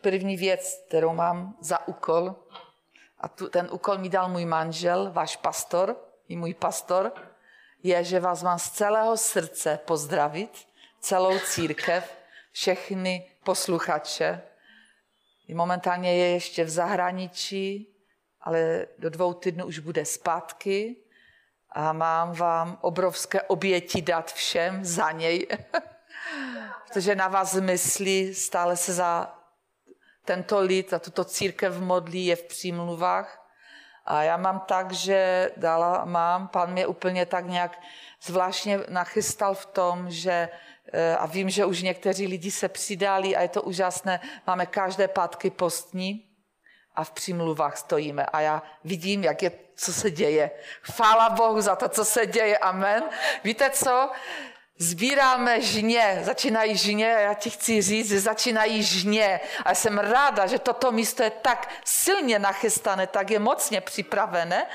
první věc, kterou mám za úkol, a tu, ten úkol mi dal můj manžel, váš pastor, i můj pastor, je, že vás mám z celého srdce pozdravit, celou církev, všechny posluchače. I momentálně je ještě v zahraničí, ale do dvou týdnů už bude zpátky a mám vám obrovské oběti dát všem za něj, protože na vás myslí, stále se za tento lid a tuto církev modlí, je v přímluvách. A já mám tak, že dala mám, pan mě úplně tak nějak zvláštně nachystal v tom, že eh, a vím, že už někteří lidi se přidali a je to úžasné, máme každé pátky postní a v přímluvách stojíme a já vidím, jak je, co se děje. Chvála Bohu za to, co se děje. Amen. Víte co? Sbíráme žně, začínají žně já ti chci říct, že začínají žně. A jsem ráda, že toto místo je tak silně nachystané, tak je mocně připravené,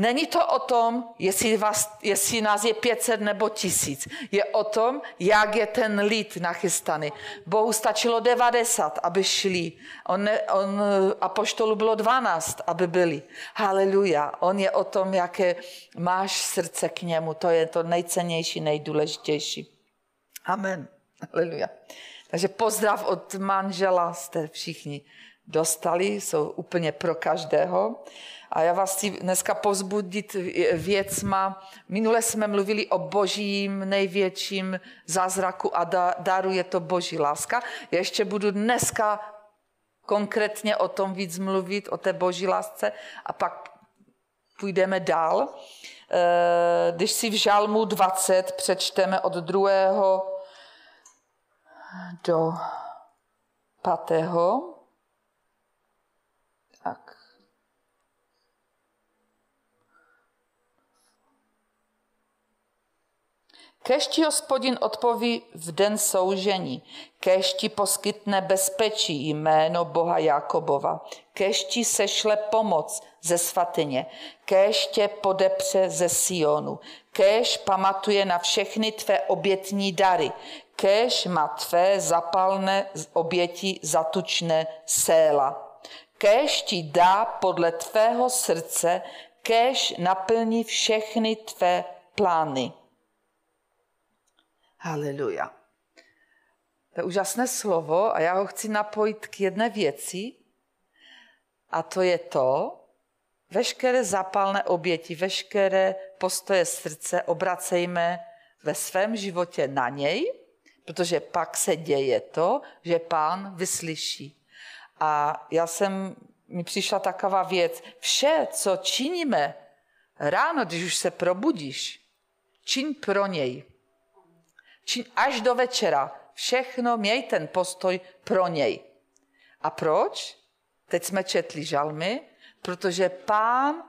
Není to o tom, jestli, vás, jestli nás je 500 nebo tisíc. Je o tom, jak je ten lid nachystaný. Bohu stačilo 90, aby šli. On, on, apoštolu bylo 12, aby byli. Haleluja. On je o tom, jaké máš srdce k němu. To je to nejcennější, nejdůležitější. Amen. Haleluja. Takže pozdrav od manžela jste všichni dostali, jsou úplně pro každého. A já vás chci dneska pozbudit věcma. Minule jsme mluvili o božím největším zázraku a daru je to boží láska. Já ještě budu dneska konkrétně o tom víc mluvit, o té boží lásce a pak půjdeme dál. Eh, když si v Žalmu 20 přečteme od druhého do pátého, tak. Kež ti hospodin odpoví v den soužení, kež ti poskytne bezpečí jméno Boha Jakobova, kež ti sešle pomoc ze svatyně, kež tě podepře ze Sionu, kež pamatuje na všechny tvé obětní dary, kež má tvé zapalné oběti zatučné séla. Kež ti dá podle tvého srdce, kež naplní všechny tvé plány. Haleluja. To je úžasné slovo a já ho chci napojit k jedné věci a to je to, veškeré zapalné oběti, veškeré postoje srdce obracejme ve svém životě na něj, protože pak se děje to, že pán vyslyší. A já jsem, mi přišla taková věc, vše, co činíme ráno, když už se probudíš, čiň pro něj či až do večera. Všechno měj ten postoj pro něj. A proč? Teď jsme četli žalmy, protože pán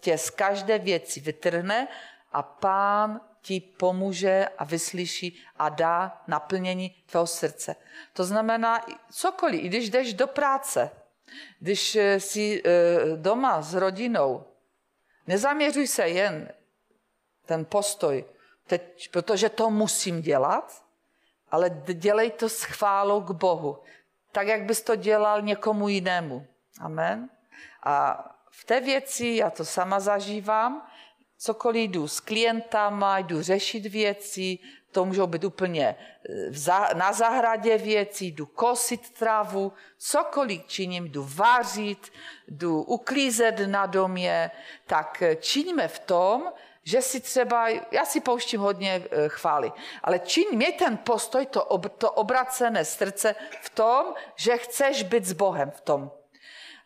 tě z každé věci vytrhne a pán ti pomůže a vyslyší a dá naplnění tvého srdce. To znamená cokoliv, i když jdeš do práce, když eh, jsi eh, doma s rodinou, nezaměřuj se jen ten postoj teď, protože to musím dělat, ale dělej to s chválou k Bohu. Tak, jak bys to dělal někomu jinému. Amen. A v té věci, já to sama zažívám, cokoliv jdu s klientama, jdu řešit věci, to můžou být úplně eh, na zahradě věci, jdu kosit trávu, cokoliv činím, jdu vařit, jdu uklízet na domě, tak eh, činíme v tom, že si třeba, já si pouštím hodně eh, chvály, ale čiň, měj ten postoj, to, ob, to obracené srdce v tom, že chceš být s Bohem v tom.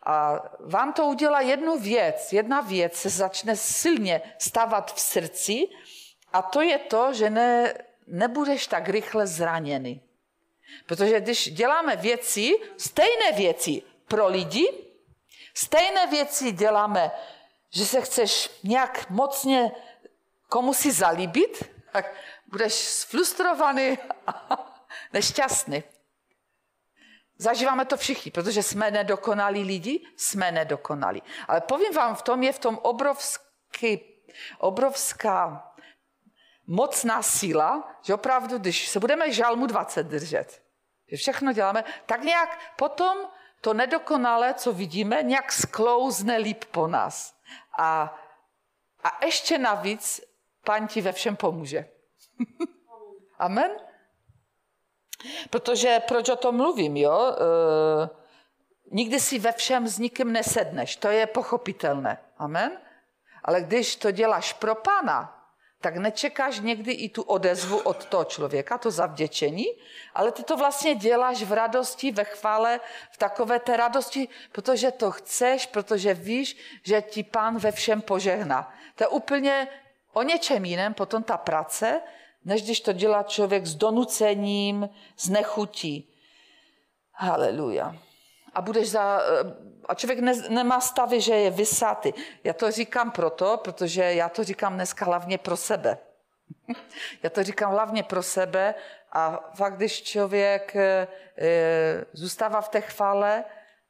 A vám to udělá jednu věc, jedna věc se začne silně stávat v srdci a to je to, že ne, nebudeš tak rychle zraněný. Protože když děláme věci, stejné věci pro lidi, stejné věci děláme, že se chceš nějak mocně komu si zalíbit, tak budeš sfrustrovaný a nešťastný. Zažíváme to všichni, protože jsme nedokonalí lidi, jsme nedokonalí. Ale povím vám, v tom je v tom obrovský, obrovská mocná síla, že opravdu, když se budeme žalmu 20 držet, Že všechno děláme, tak nějak potom to nedokonalé, co vidíme, nějak sklouzne líp po nás. A, a ještě navíc pán ti ve všem pomůže. Amen? Protože proč o tom mluvím, jo? E, nikdy si ve všem s nikým nesedneš, to je pochopitelné. Amen? Ale když to děláš pro pána, tak nečekáš někdy i tu odezvu od toho člověka, to zavděčení, ale ty to vlastně děláš v radosti, ve chvále, v takové té radosti, protože to chceš, protože víš, že ti pán ve všem požehná. To je úplně o něčem jiném potom ta práce, než když to dělá člověk s donucením, s nechutí. Haleluja. A budeš za, a člověk ne, nemá stavy, že je vysátý. Já to říkám proto, protože já to říkám dneska hlavně pro sebe. já to říkám hlavně pro sebe a fakt, když člověk e, zůstává v té chvále,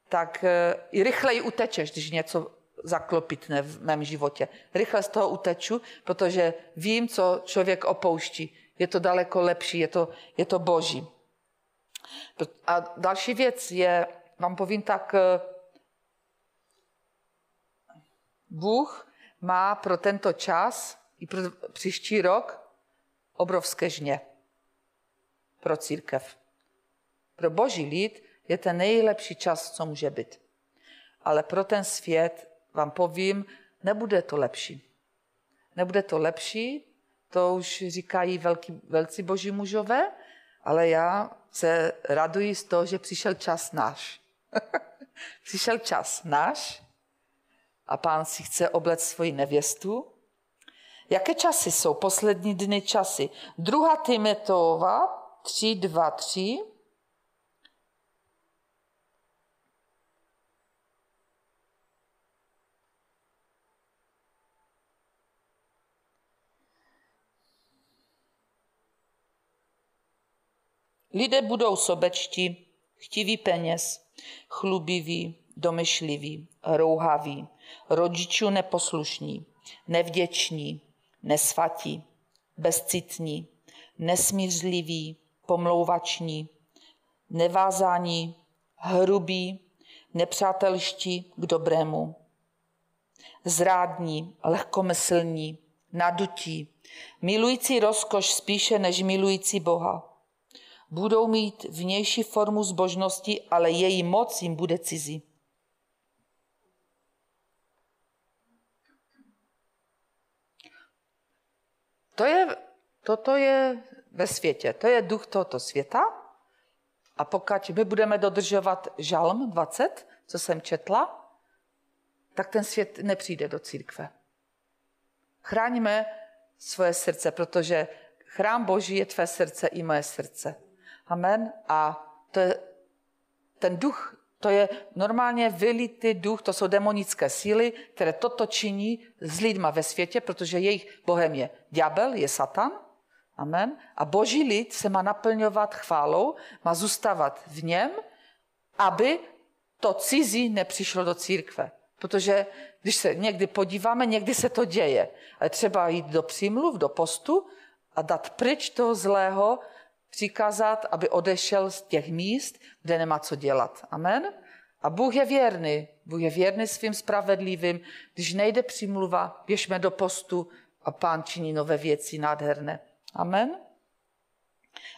tak e, i rychleji utečeš, když něco zaklopitne v mém životě. Rychle z toho uteču, protože vím, co člověk opouští. Je to daleko lepší, je to, je to boží. A další věc je, vám povím tak, Bůh má pro tento čas i pro příští rok obrovské žně pro církev. Pro boží lid je ten nejlepší čas, co může být. Ale pro ten svět vám povím, nebude to lepší. Nebude to lepší, to už říkají velký, velcí boží mužové, ale já se raduji z toho, že přišel čas náš. přišel čas náš a pán si chce oblet svoji nevěstu. Jaké časy jsou poslední dny časy? Druhá Timoteova 3, 2, 3. Lidé budou sobečtí, chtiví peněz, chlubiví, domyšliví, rouhaví, rodičů neposlušní, nevděční, nesvatí, bezcitní, nesmířliví, pomlouvační, nevázání, hrubí, nepřátelští k dobrému, zrádní, lehkomyslní, nadutí, milující rozkoš spíše než milující Boha. Budou mít vnější formu zbožnosti, ale její moc jim bude cizí. To je, toto je ve světě, to je duch tohoto světa. A pokud my budeme dodržovat žalm 20, co jsem četla, tak ten svět nepřijde do církve. Chráníme svoje srdce, protože chrám Boží je tvé srdce i moje srdce. Amen. A to je, ten duch to je normálně vylitý duch, to jsou demonické síly, které toto činí s lidma ve světě, protože jejich bohem je ďábel, je satan. Amen. A boží lid se má naplňovat chválou, má zůstávat v něm, aby to cizí nepřišlo do církve. Protože když se někdy podíváme, někdy se to děje. Ale třeba jít do přímluv, do postu a dát pryč toho zlého, přikázat, aby odešel z těch míst, kde nemá co dělat. Amen? A Bůh je věrný. Bůh je věrný svým spravedlivým. Když nejde přimluva, běžme do postu a pán činí nové věci nádherné. Amen?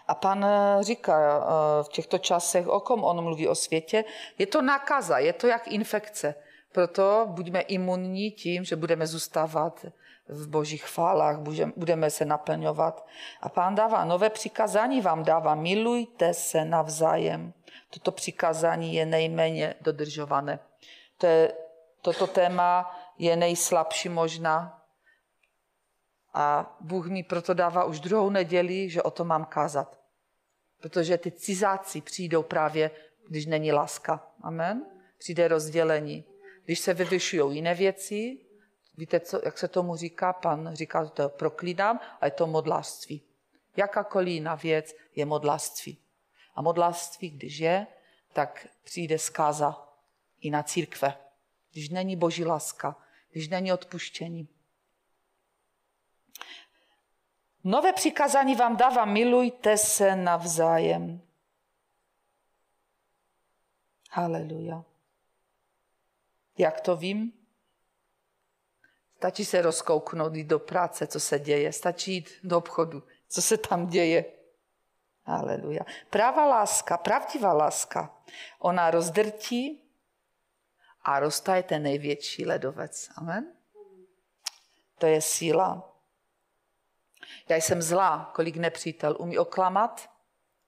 A pan eh, říká eh, v těchto časech, o kom on mluví o světě, je to nákaza, je to jak infekce. Proto buďme imunní tím, že budeme zůstávat v božích chválách, budeme se naplňovat. A pán dává nové přikázání, vám dává, milujte se navzájem. Toto přikázání je nejméně dodržované. To je, toto téma je nejslabší možná. A Bůh mi proto dává už druhou neděli, že o tom mám kázat. Protože ty cizáci přijdou právě, když není láska. Amen? Přijde rozdělení. Když se vyvyšují jiné věci, Víte, co, jak se tomu říká? Pan říká, to proklínám a je to modlářství. Jakákoliv jiná věc je modlářství. A modlářství, když je, tak přijde zkáza i na církve. Když není boží láska, když není odpuštění. Nové přikázání vám dávám, milujte se navzájem. Haleluja. Jak to vím? Stačí se rozkouknout, jít do práce, co se děje. Stačí jít do obchodu, co se tam děje. Haleluja. Práva láska, pravdivá láska, ona rozdrtí a roztaje ten největší ledovec. Amen? To je síla. Já jsem zlá, kolik nepřítel umí oklamat,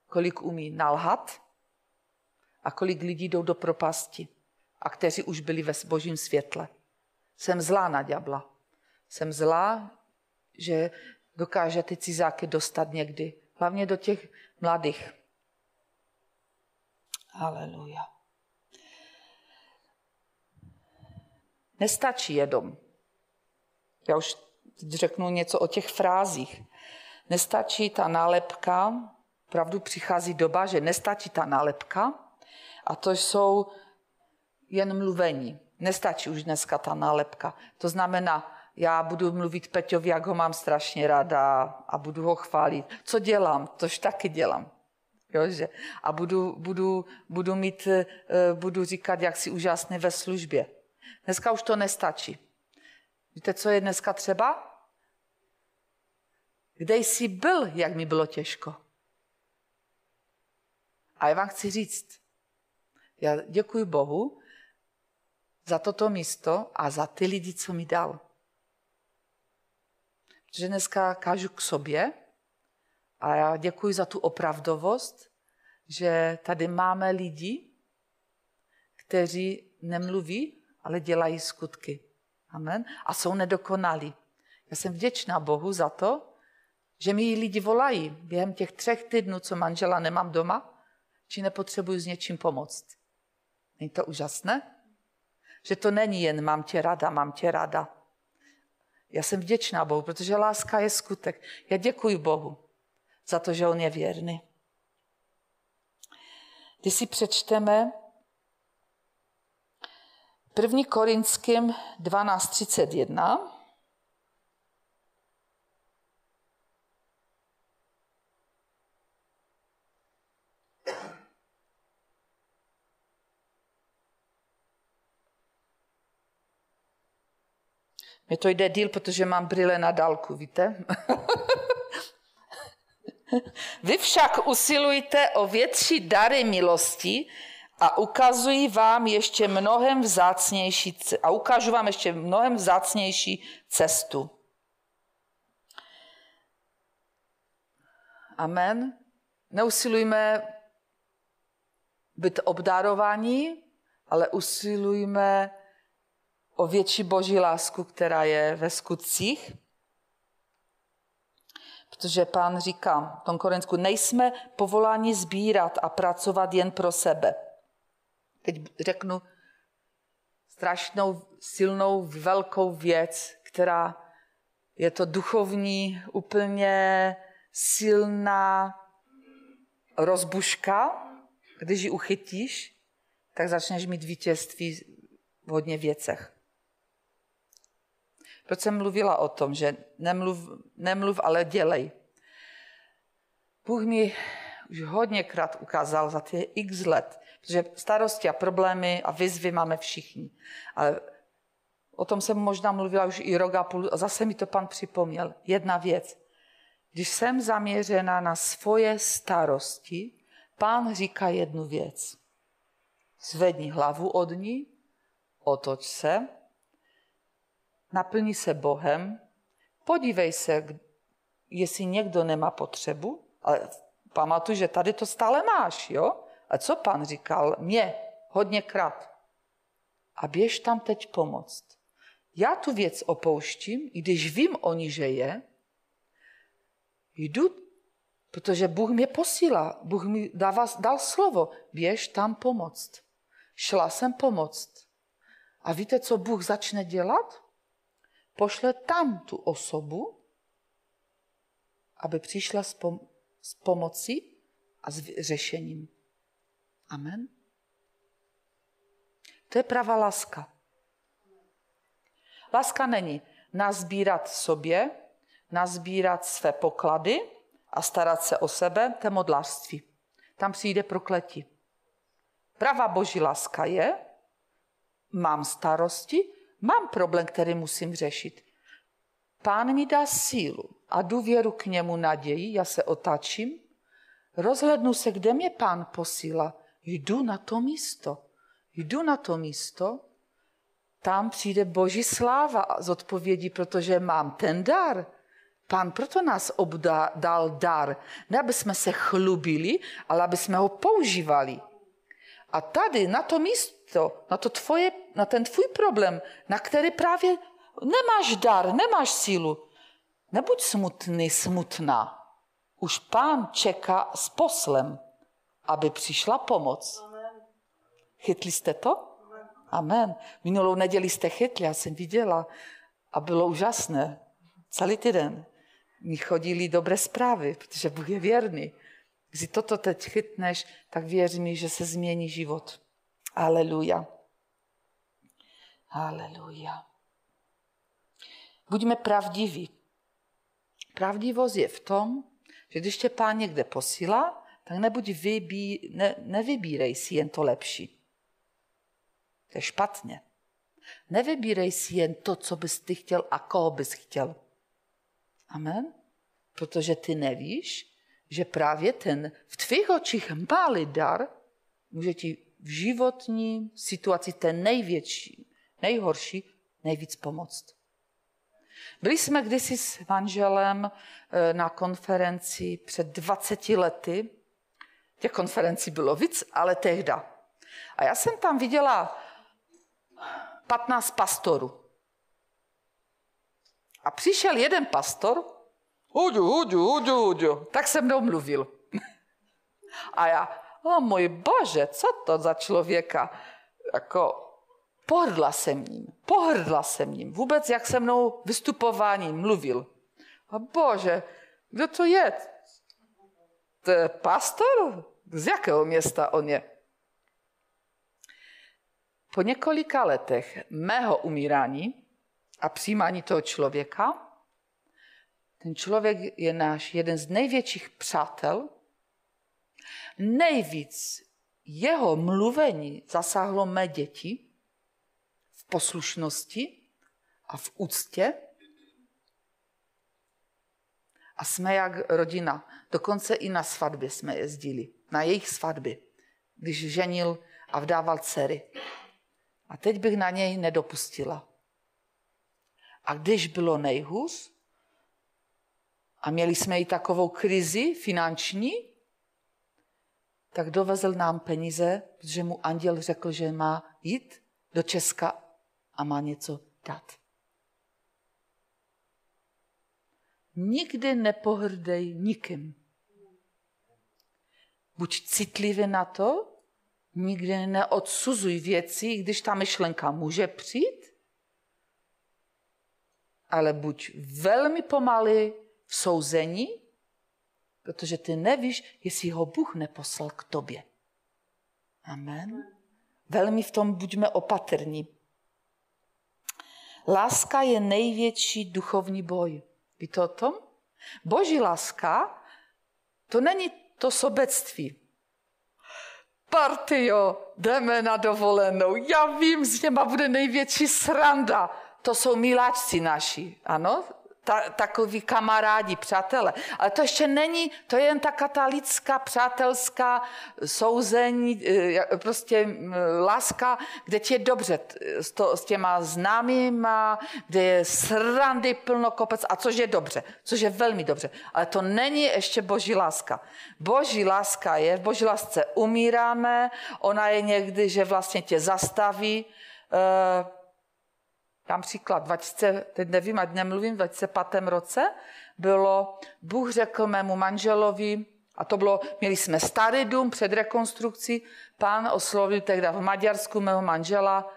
kolik umí nalhat a kolik lidí jdou do propasti a kteří už byli ve božím světle. Jsem zlá na ďabla. Jsem zlá, že dokáže ty cizáky dostat někdy. Hlavně do těch mladých. Aleluja. Nestačí jedom. Já už řeknu něco o těch frázích. Nestačí ta nálepka, pravdu přichází doba, že nestačí ta nálepka a to jsou jen mluvení. Nestačí už dneska ta nálepka. To znamená, já budu mluvit Peťovi, jak ho mám strašně ráda a budu ho chválit. Co dělám? Tož taky dělám. Jo, že? A budu, budu, budu, mít, eh, budu říkat, jak si úžasný ve službě. Dneska už to nestačí. Víte, co je dneska třeba? Kde jsi byl, jak mi bylo těžko? A já vám chci říct, já děkuji Bohu za toto místo a za ty lidi, co mi dal. Že dneska kážu k sobě a já děkuji za tu opravdovost, že tady máme lidi, kteří nemluví, ale dělají skutky. Amen. A jsou nedokonalí. Já jsem vděčná Bohu za to, že mi lidi volají během těch třech týdnů, co manžela nemám doma, či nepotřebuji s něčím pomoct. Není to úžasné? Že to není jen mám tě rada, mám tě rada. Já jsem vděčná Bohu, protože láska je skutek. Já děkuji Bohu za to, že On je věrný. Když si přečteme 1. Korinským 12.31, Mně to jde díl, protože mám brýle na dálku, víte? Vy však usilujte o větší dary milosti a ukazují vám ještě mnohem vzácnější a ukážu vám ještě mnohem vzácnější cestu. Amen. Neusilujme být obdarovaní, ale usilujme o větší boží lásku, která je ve skutcích. Protože pán říká v tom Korensku, nejsme povoláni sbírat a pracovat jen pro sebe. Teď řeknu strašnou, silnou, velkou věc, která je to duchovní, úplně silná rozbuška. Když ji uchytíš, tak začneš mít vítězství v hodně věcech. Proč jsem mluvila o tom, že nemluv, nemluv ale dělej. Bůh mi už hodněkrát ukázal za ty x let, protože starosti a problémy a výzvy máme všichni. Ale o tom jsem možná mluvila už i rok a půl a zase mi to pan připomněl. Jedna věc. Když jsem zaměřena na svoje starosti, pán říká jednu věc. Zvedni hlavu od ní, otoč se naplní se Bohem, podívej se, jestli někdo nemá potřebu, ale pamatuj, že tady to stále máš, jo? A co pan říkal? Mě, hodněkrát. A běž tam teď pomoct. Já tu věc opouštím, i když vím o ní, že je, jdu, protože Bůh mě posílá, Bůh mi dává, dal slovo, běž tam pomoct. Šla jsem pomoct. A víte, co Bůh začne dělat? Pošle tam tu osobu, aby přišla s, pom- s pomocí a s řešením. Amen. To je pravá láska. Láska není nazbírat sobě, nazbírat své poklady a starat se o sebe, to je modlářství. Tam přijde prokletí. Pravá boží láska je, mám starosti, mám problém, který musím řešit. Pán mi dá sílu a důvěru k němu naději, já se otačím, rozhlednu se, kde mě pán posílá, jdu na to místo. Jdu na to místo, tam přijde boží sláva z odpovědí, protože mám ten dar. Pán proto nás obdá, dal dar, ne aby jsme se chlubili, ale aby jsme ho používali. A tady, na to místo, na, to tvoje, na ten tvůj problém, na který právě nemáš dar, nemáš sílu, nebuď smutný, smutná. Už pán čeká s poslem, aby přišla pomoc. Chytli jste to? Amen. Minulou neděli jste chytli, já jsem viděla a bylo úžasné. Celý týden mi chodili dobré zprávy, protože Bůh je věrný. Když toto teď chytneš, tak věřím, že se změní život. Aleluja. Aleluja. Buďme pravdiví. Pravdivost je v tom, že když tě pán někde posílá, tak nebuď vybí, ne, nevybírej si jen to lepší. To je špatně. Nevybírej si jen to, co bys ty chtěl a koho bys chtěl. Amen? Protože ty nevíš, že právě ten v tvých očích malý dar může ti v životní situaci ten největší, nejhorší, nejvíc pomoct. Byli jsme kdysi s manželem eh, na konferenci před 20 lety. Těch konferencí bylo víc, ale tehda. A já jsem tam viděla 15 pastorů. A přišel jeden pastor, hudu, hudu, hudu, hudu, tak se mnou mluvil. A já, o můj bože, co to za člověka? Jako, pohrdla jsem ním, pohrdla jsem ním. Vůbec, jak se mnou vystupování mluvil. A bože, kdo to je? To je pastor? Z jakého města on je? Po několika letech mého umírání a přijímání toho člověka, ten člověk je náš jeden z největších přátel. Nejvíc jeho mluvení zasáhlo mé děti v poslušnosti a v úctě. A jsme jak rodina. Dokonce i na svatbě jsme jezdili. Na jejich svatbě. Když ženil a vdával dcery. A teď bych na něj nedopustila. A když bylo nejhůř, a měli jsme i takovou krizi finanční, tak dovezl nám peníze, protože mu anděl řekl, že má jít do Česka a má něco dát. Nikdy nepohrdej nikým. Buď citlivý na to, Nikdy neodsuzuj věci, když ta myšlenka může přijít, ale buď velmi pomalý v souzení, protože ty nevíš, jestli ho Bůh neposlal k tobě. Amen. Velmi v tom buďme opatrní. Láska je největší duchovní boj. Víte o tom? Boží láska, to není to sobectví partio, jdeme na dovolenou. Já vím, s něma bude největší sranda. To jsou miláčci naši, ano? Ta, takový kamarádi, přátelé. Ale to ještě není, to je jen ta katalická, přátelská souzení, eh, prostě láska, kde ti je dobře s, to, s těma známýma, kde je srandy plno kopec, a což je dobře, což je velmi dobře. Ale to není ještě boží láska. Boží láska je, v boží lásce umíráme, ona je někdy, že vlastně tě zastaví, uh, Dám příklad, 20, teď nevím, ať nemluvím, v 2005 roce bylo, Bůh řekl mému manželovi, a to bylo, měli jsme starý dům před rekonstrukcí, pán oslovil tehdy v Maďarsku mého manžela,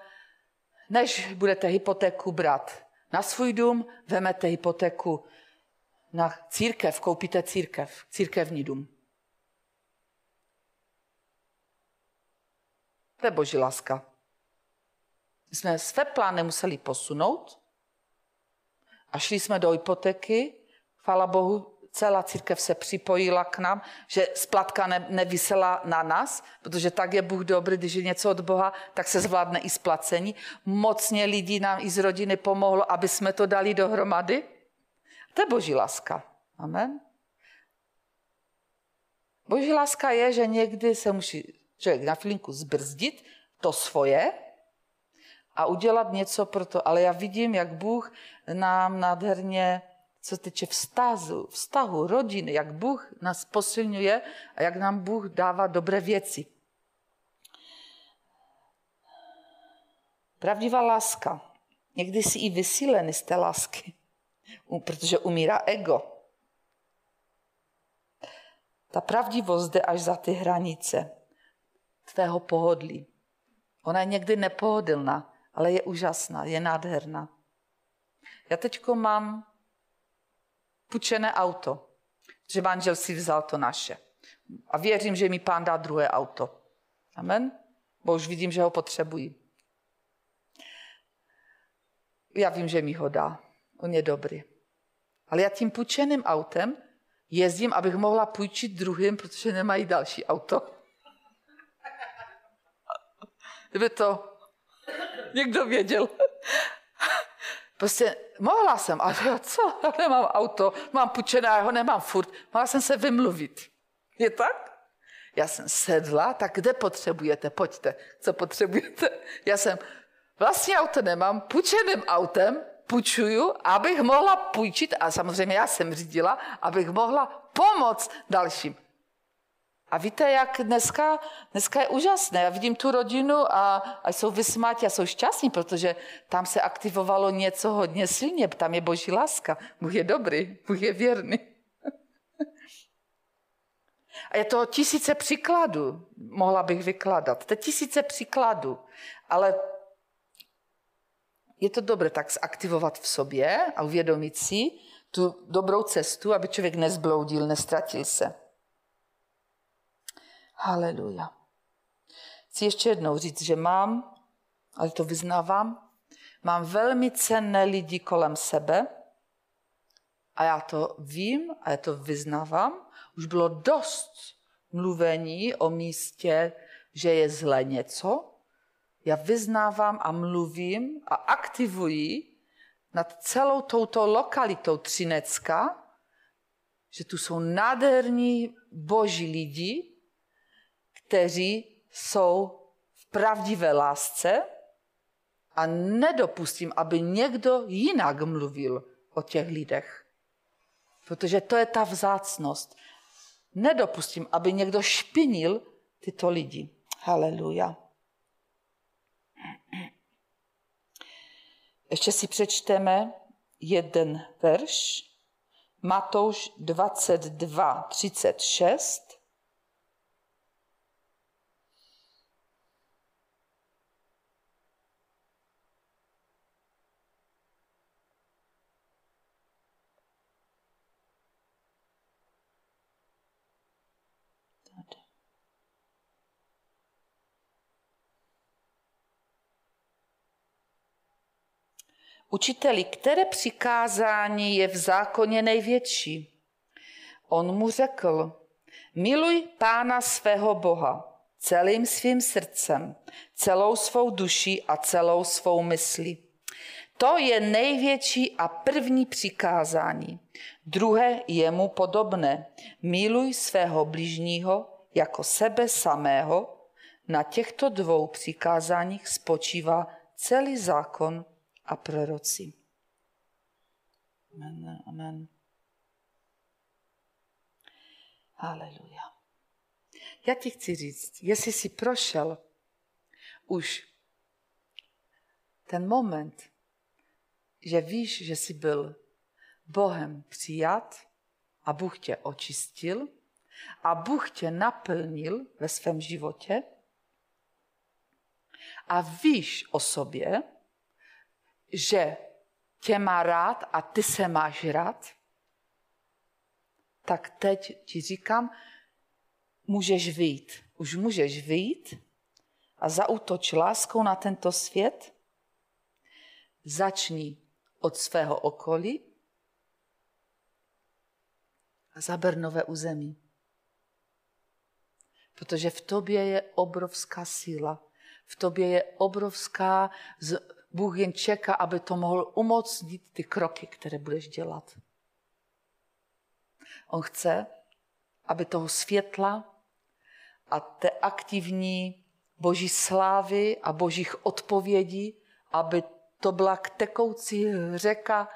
než budete hypotéku brát na svůj dům, vemete hypotéku na církev, koupíte církev, církevní dům. To je boží láska. Jsme své plány museli posunout a šli jsme do hypotéky. Chvála Bohu, celá církev se připojila k nám, že splatka ne, nevysela na nás, protože tak je Bůh dobrý, když je něco od Boha, tak se zvládne i splacení. Mocně lidí nám i z rodiny pomohlo, aby jsme to dali dohromady. To je boží láska. Amen. Boží láska je, že někdy se musí člověk na chvilinku zbrzdit to svoje a udělat něco pro to. Ale já vidím, jak Bůh nám nádherně co týče vztahu, vztahu, rodiny, jak Bůh nás posilňuje a jak nám Bůh dává dobré věci. Pravdivá láska. Někdy si i vysílený z té lásky, protože umírá ego. Ta pravdivost jde až za ty hranice tvého pohodlí. Ona je někdy nepohodlná, ale je úžasná, je nádherná. Já teďko mám půjčené auto, že manžel si vzal to naše. A věřím, že mi pán dá druhé auto. Amen? Bo už vidím, že ho potřebují. Já vím, že mi ho dá. On je dobrý. Ale já tím půjčeným autem jezdím, abych mohla půjčit druhým, protože nemají další auto. Kdyby to někdo věděl. Prostě mohla jsem, ale co, já nemám auto, mám půjčené, já ho nemám furt. Mohla jsem se vymluvit. Je tak? Já jsem sedla, tak kde potřebujete? Pojďte, co potřebujete? Já jsem, vlastně auto nemám, půjčeným autem půjčuju, abych mohla půjčit, a samozřejmě já jsem řídila, abych mohla pomoct dalším. A víte, jak dneska, dneska je úžasné. Já vidím tu rodinu a, a jsou vysmátí a jsou šťastní, protože tam se aktivovalo něco hodně silně. Tam je boží láska. Bůh je dobrý, Bůh je věrný. A je to tisíce příkladů, mohla bych vykladat. To je tisíce příkladů, ale je to dobré tak zaktivovat v sobě a uvědomit si tu dobrou cestu, aby člověk nezbloudil, nestratil se. Haleluja. Chci ještě jednou říct, že mám, ale to vyznávám, mám velmi cenné lidi kolem sebe a já to vím a já to vyznávám. Už bylo dost mluvení o místě, že je zle něco. Já vyznávám a mluvím a aktivuji nad celou touto lokalitou Třinecka, že tu jsou nádherní boží lidi, kteří jsou v pravdivé lásce a nedopustím, aby někdo jinak mluvil o těch lidech. Protože to je ta vzácnost. Nedopustím, aby někdo špinil tyto lidi. Haleluja. Ještě si přečteme jeden verš. Matouš 22, 36. Učiteli, které přikázání je v zákoně největší? On mu řekl, miluj pána svého Boha celým svým srdcem, celou svou duší a celou svou myslí. To je největší a první přikázání. Druhé je mu podobné. Miluj svého bližního jako sebe samého. Na těchto dvou přikázáních spočívá celý zákon a proroci. Amen, amen. Haleluja. Já ti chci říct, jestli jsi prošel už ten moment, že víš, že jsi byl Bohem přijat a Bůh tě očistil a Bůh tě naplnil ve svém životě a víš o sobě, že tě má rád a ty se máš rád, tak teď ti říkám, můžeš vyjít. Už můžeš vyjít a zautoč láskou na tento svět. Začni od svého okolí a zaber nové území. Protože v tobě je obrovská síla. V tobě je obrovská... Bůh jen čeká, aby to mohl umocnit ty kroky, které budeš dělat. On chce, aby toho světla a té aktivní boží slávy a božích odpovědí, aby to byla tekoucí řeka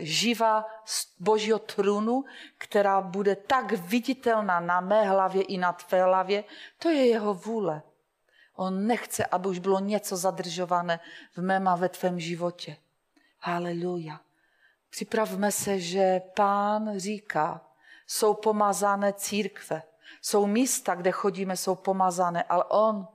živa z božího trůnu, která bude tak viditelná na mé hlavě i na tvé hlavě, to je jeho vůle. On nechce, aby už bylo něco zadržované v mém a ve tvém životě. Haleluja. Připravme se, že pán říká, jsou pomazané církve, jsou místa, kde chodíme, jsou pomazané, ale on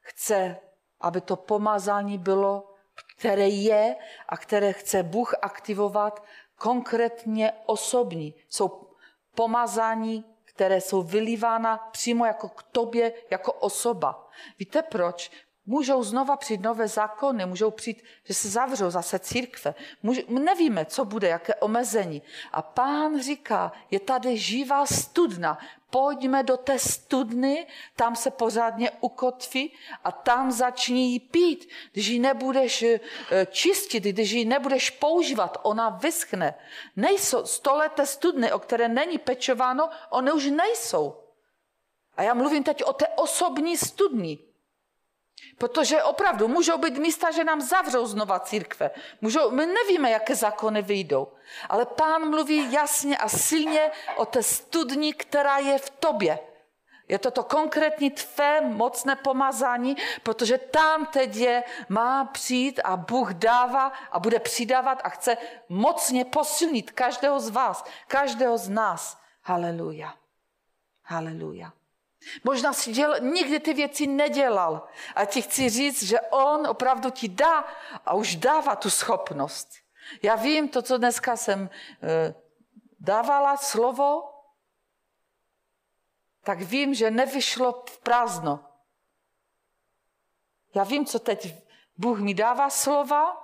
chce, aby to pomazání bylo, které je a které chce Bůh aktivovat konkrétně osobní. Jsou pomazání, které jsou vylívána přímo jako k tobě, jako osoba. Víte proč? Můžou znova přijít nové zákony, můžou přijít, že se zavřou zase církve. Může, nevíme, co bude, jaké omezení. A pán říká, je tady živá studna. Pojďme do té studny, tam se pořádně ukotví a tam začni jí pít. Když ji nebudeš eh, čistit, když ji nebudeš používat, ona vyschne. Nejsou stoleté studny, o které není pečováno, one už nejsou. A já mluvím teď o té osobní studni. Protože opravdu můžou být místa, že nám zavřou znova církve. Můžou, my nevíme, jaké zákony vyjdou. Ale pán mluví jasně a silně o té studni, která je v tobě. Je to to konkrétní tvé mocné pomazání, protože tam teď je, má přijít a Bůh dává a bude přidávat a chce mocně posilnit každého z vás, každého z nás. Haleluja. Haleluja. Možná si děl, nikdy ty věci nedělal. A ti chci říct, že on opravdu ti dá a už dává tu schopnost. Já vím to, co dneska jsem e, dávala slovo, tak vím, že nevyšlo v prázdno. Já vím, co teď Bůh mi dává slova,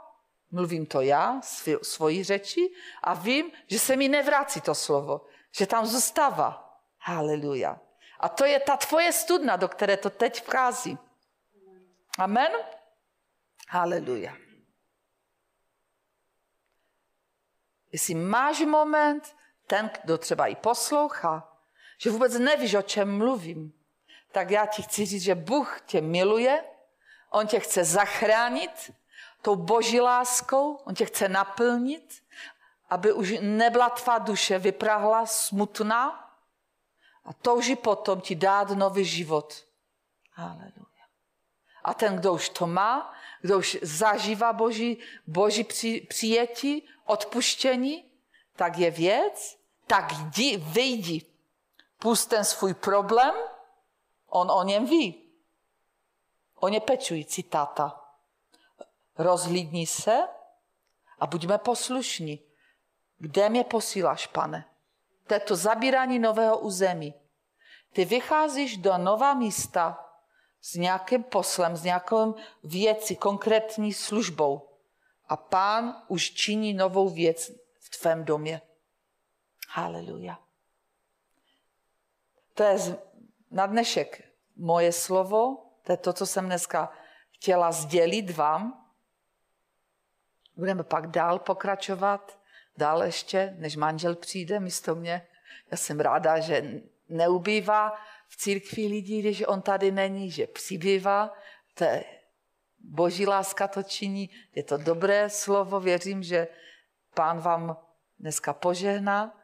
mluvím to já, svoji řeči, a vím, že se mi nevrácí to slovo, že tam zůstává. Haleluja. A to je ta tvoje studna, do které to teď vchází. Amen? Haleluja. Jestli máš moment, ten, kdo třeba i poslouchá, že vůbec nevíš, o čem mluvím, tak já ti chci říct, že Bůh tě miluje, On tě chce zachránit tou boží láskou, On tě chce naplnit, aby už nebyla tvá duše vyprahla, smutná, a touží potom ti dát nový život. Haleluja. A ten, kdo už to má, kdo už zažívá boží, boží při, přijetí, odpuštění, tak je věc, tak jdi, vyjdi. Pust ten svůj problém, on o něm ví. On je pečující táta. Rozhlídni se a buďme poslušní. Kde mě posíláš, pane? To je to zabírání nového území. Ty vycházíš do nová místa s nějakým poslem, s nějakou věcí, konkrétní službou. A pán už činí novou věc v tvém domě. Haleluja. To je na dnešek moje slovo, to je to, co jsem dneska chtěla sdělit vám. Budeme pak dál pokračovat dál ještě, než manžel přijde místo mě. Já jsem ráda, že neubývá v církvi lidí, když on tady není, že přibývá. To je boží láska to činí, je to dobré slovo, věřím, že pán vám dneska požehná,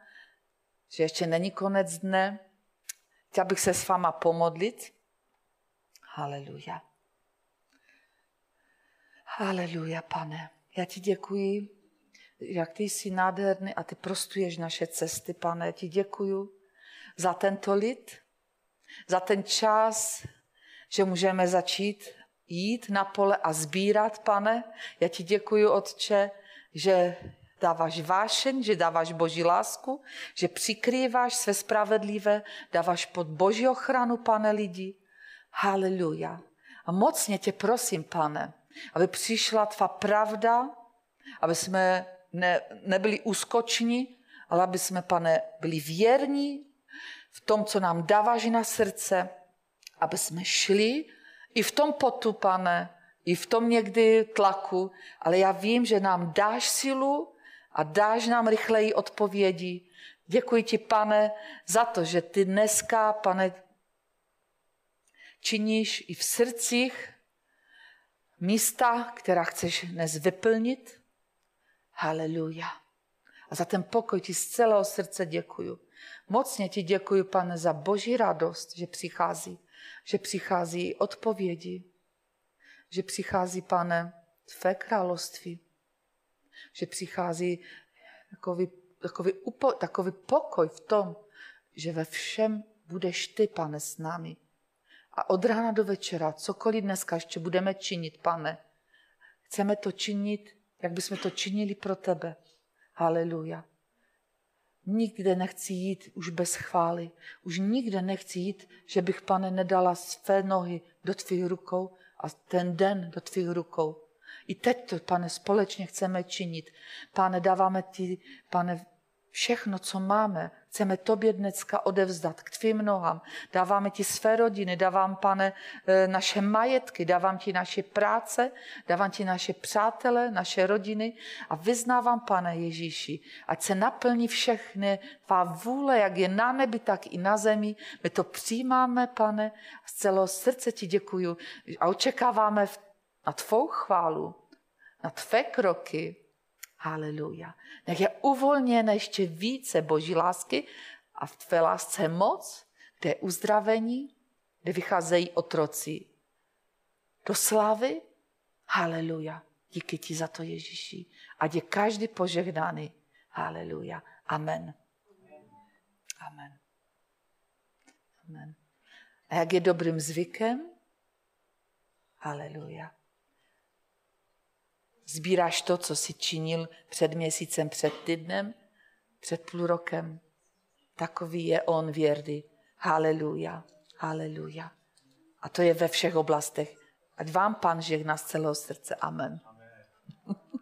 že ještě není konec dne. Chtěla bych se s váma pomodlit. Haleluja. Haleluja, pane. Já ti děkuji jak ty jsi nádherný a ty prostuješ naše cesty, pane. Ti děkuju za tento lid, za ten čas, že můžeme začít jít na pole a sbírat, pane. Já ti děkuju, Otče, že dáváš vášeň, že dáváš boží lásku, že přikrýváš své spravedlivé, dáváš pod boží ochranu, pane, lidi. Haleluja. A mocně tě prosím, pane, aby přišla tvá pravda, aby jsme ne, nebyli úskoční, ale aby jsme, pane, byli věrní v tom, co nám dáváš na srdce, aby jsme šli i v tom potu, pane, i v tom někdy tlaku, ale já vím, že nám dáš silu a dáš nám rychleji odpovědi. Děkuji ti, pane, za to, že ty dneska, pane, činíš i v srdcích místa, která chceš dnes vyplnit. Haleluja. A za ten pokoj ti z celého srdce děkuju. Mocně ti děkuji, pane, za boží radost, že přichází, že přichází odpovědi, že přichází, pane, tvé království, že přichází takový, takový, upo, takový pokoj v tom, že ve všem budeš ty, pane, s námi. A od rána do večera, cokoliv dneska ještě budeme činit, pane, chceme to činit, jak bychom to činili pro tebe. Haleluja. Nikde nechci jít už bez chvály. Už nikde nechci jít, že bych, pane, nedala své nohy do tvých rukou a ten den do tvých rukou. I teď to, pane, společně chceme činit. Pane, dáváme ti, pane, všechno, co máme, chceme tobě dneska odevzdat k tvým nohám. Dáváme ti své rodiny, dávám, pane, e, naše majetky, dávám ti naše práce, dávám ti naše přátele, naše rodiny a vyznávám, pane Ježíši, ať se naplní všechny tvá vůle, jak je na nebi, tak i na zemi. My to přijímáme, pane, a z celého srdce ti děkuju a očekáváme na tvou chválu, na tvé kroky, Haleluja. Nech je uvolněné ještě více boží lásky a v tvé lásce moc, kde je uzdravení, kde vycházejí otroci do slávy. Haleluja. Díky ti za to, Ježíši. A je každý požehnaný. Haleluja. Amen. Amen. Amen. A jak je dobrým zvykem? Haleluja. Sbíráš to, co jsi činil před měsícem, před týdnem, před půl rokem. Takový je on věrný. Haleluja, haleluja. A to je ve všech oblastech. Ať vám pan žehná z celého srdce. Amen.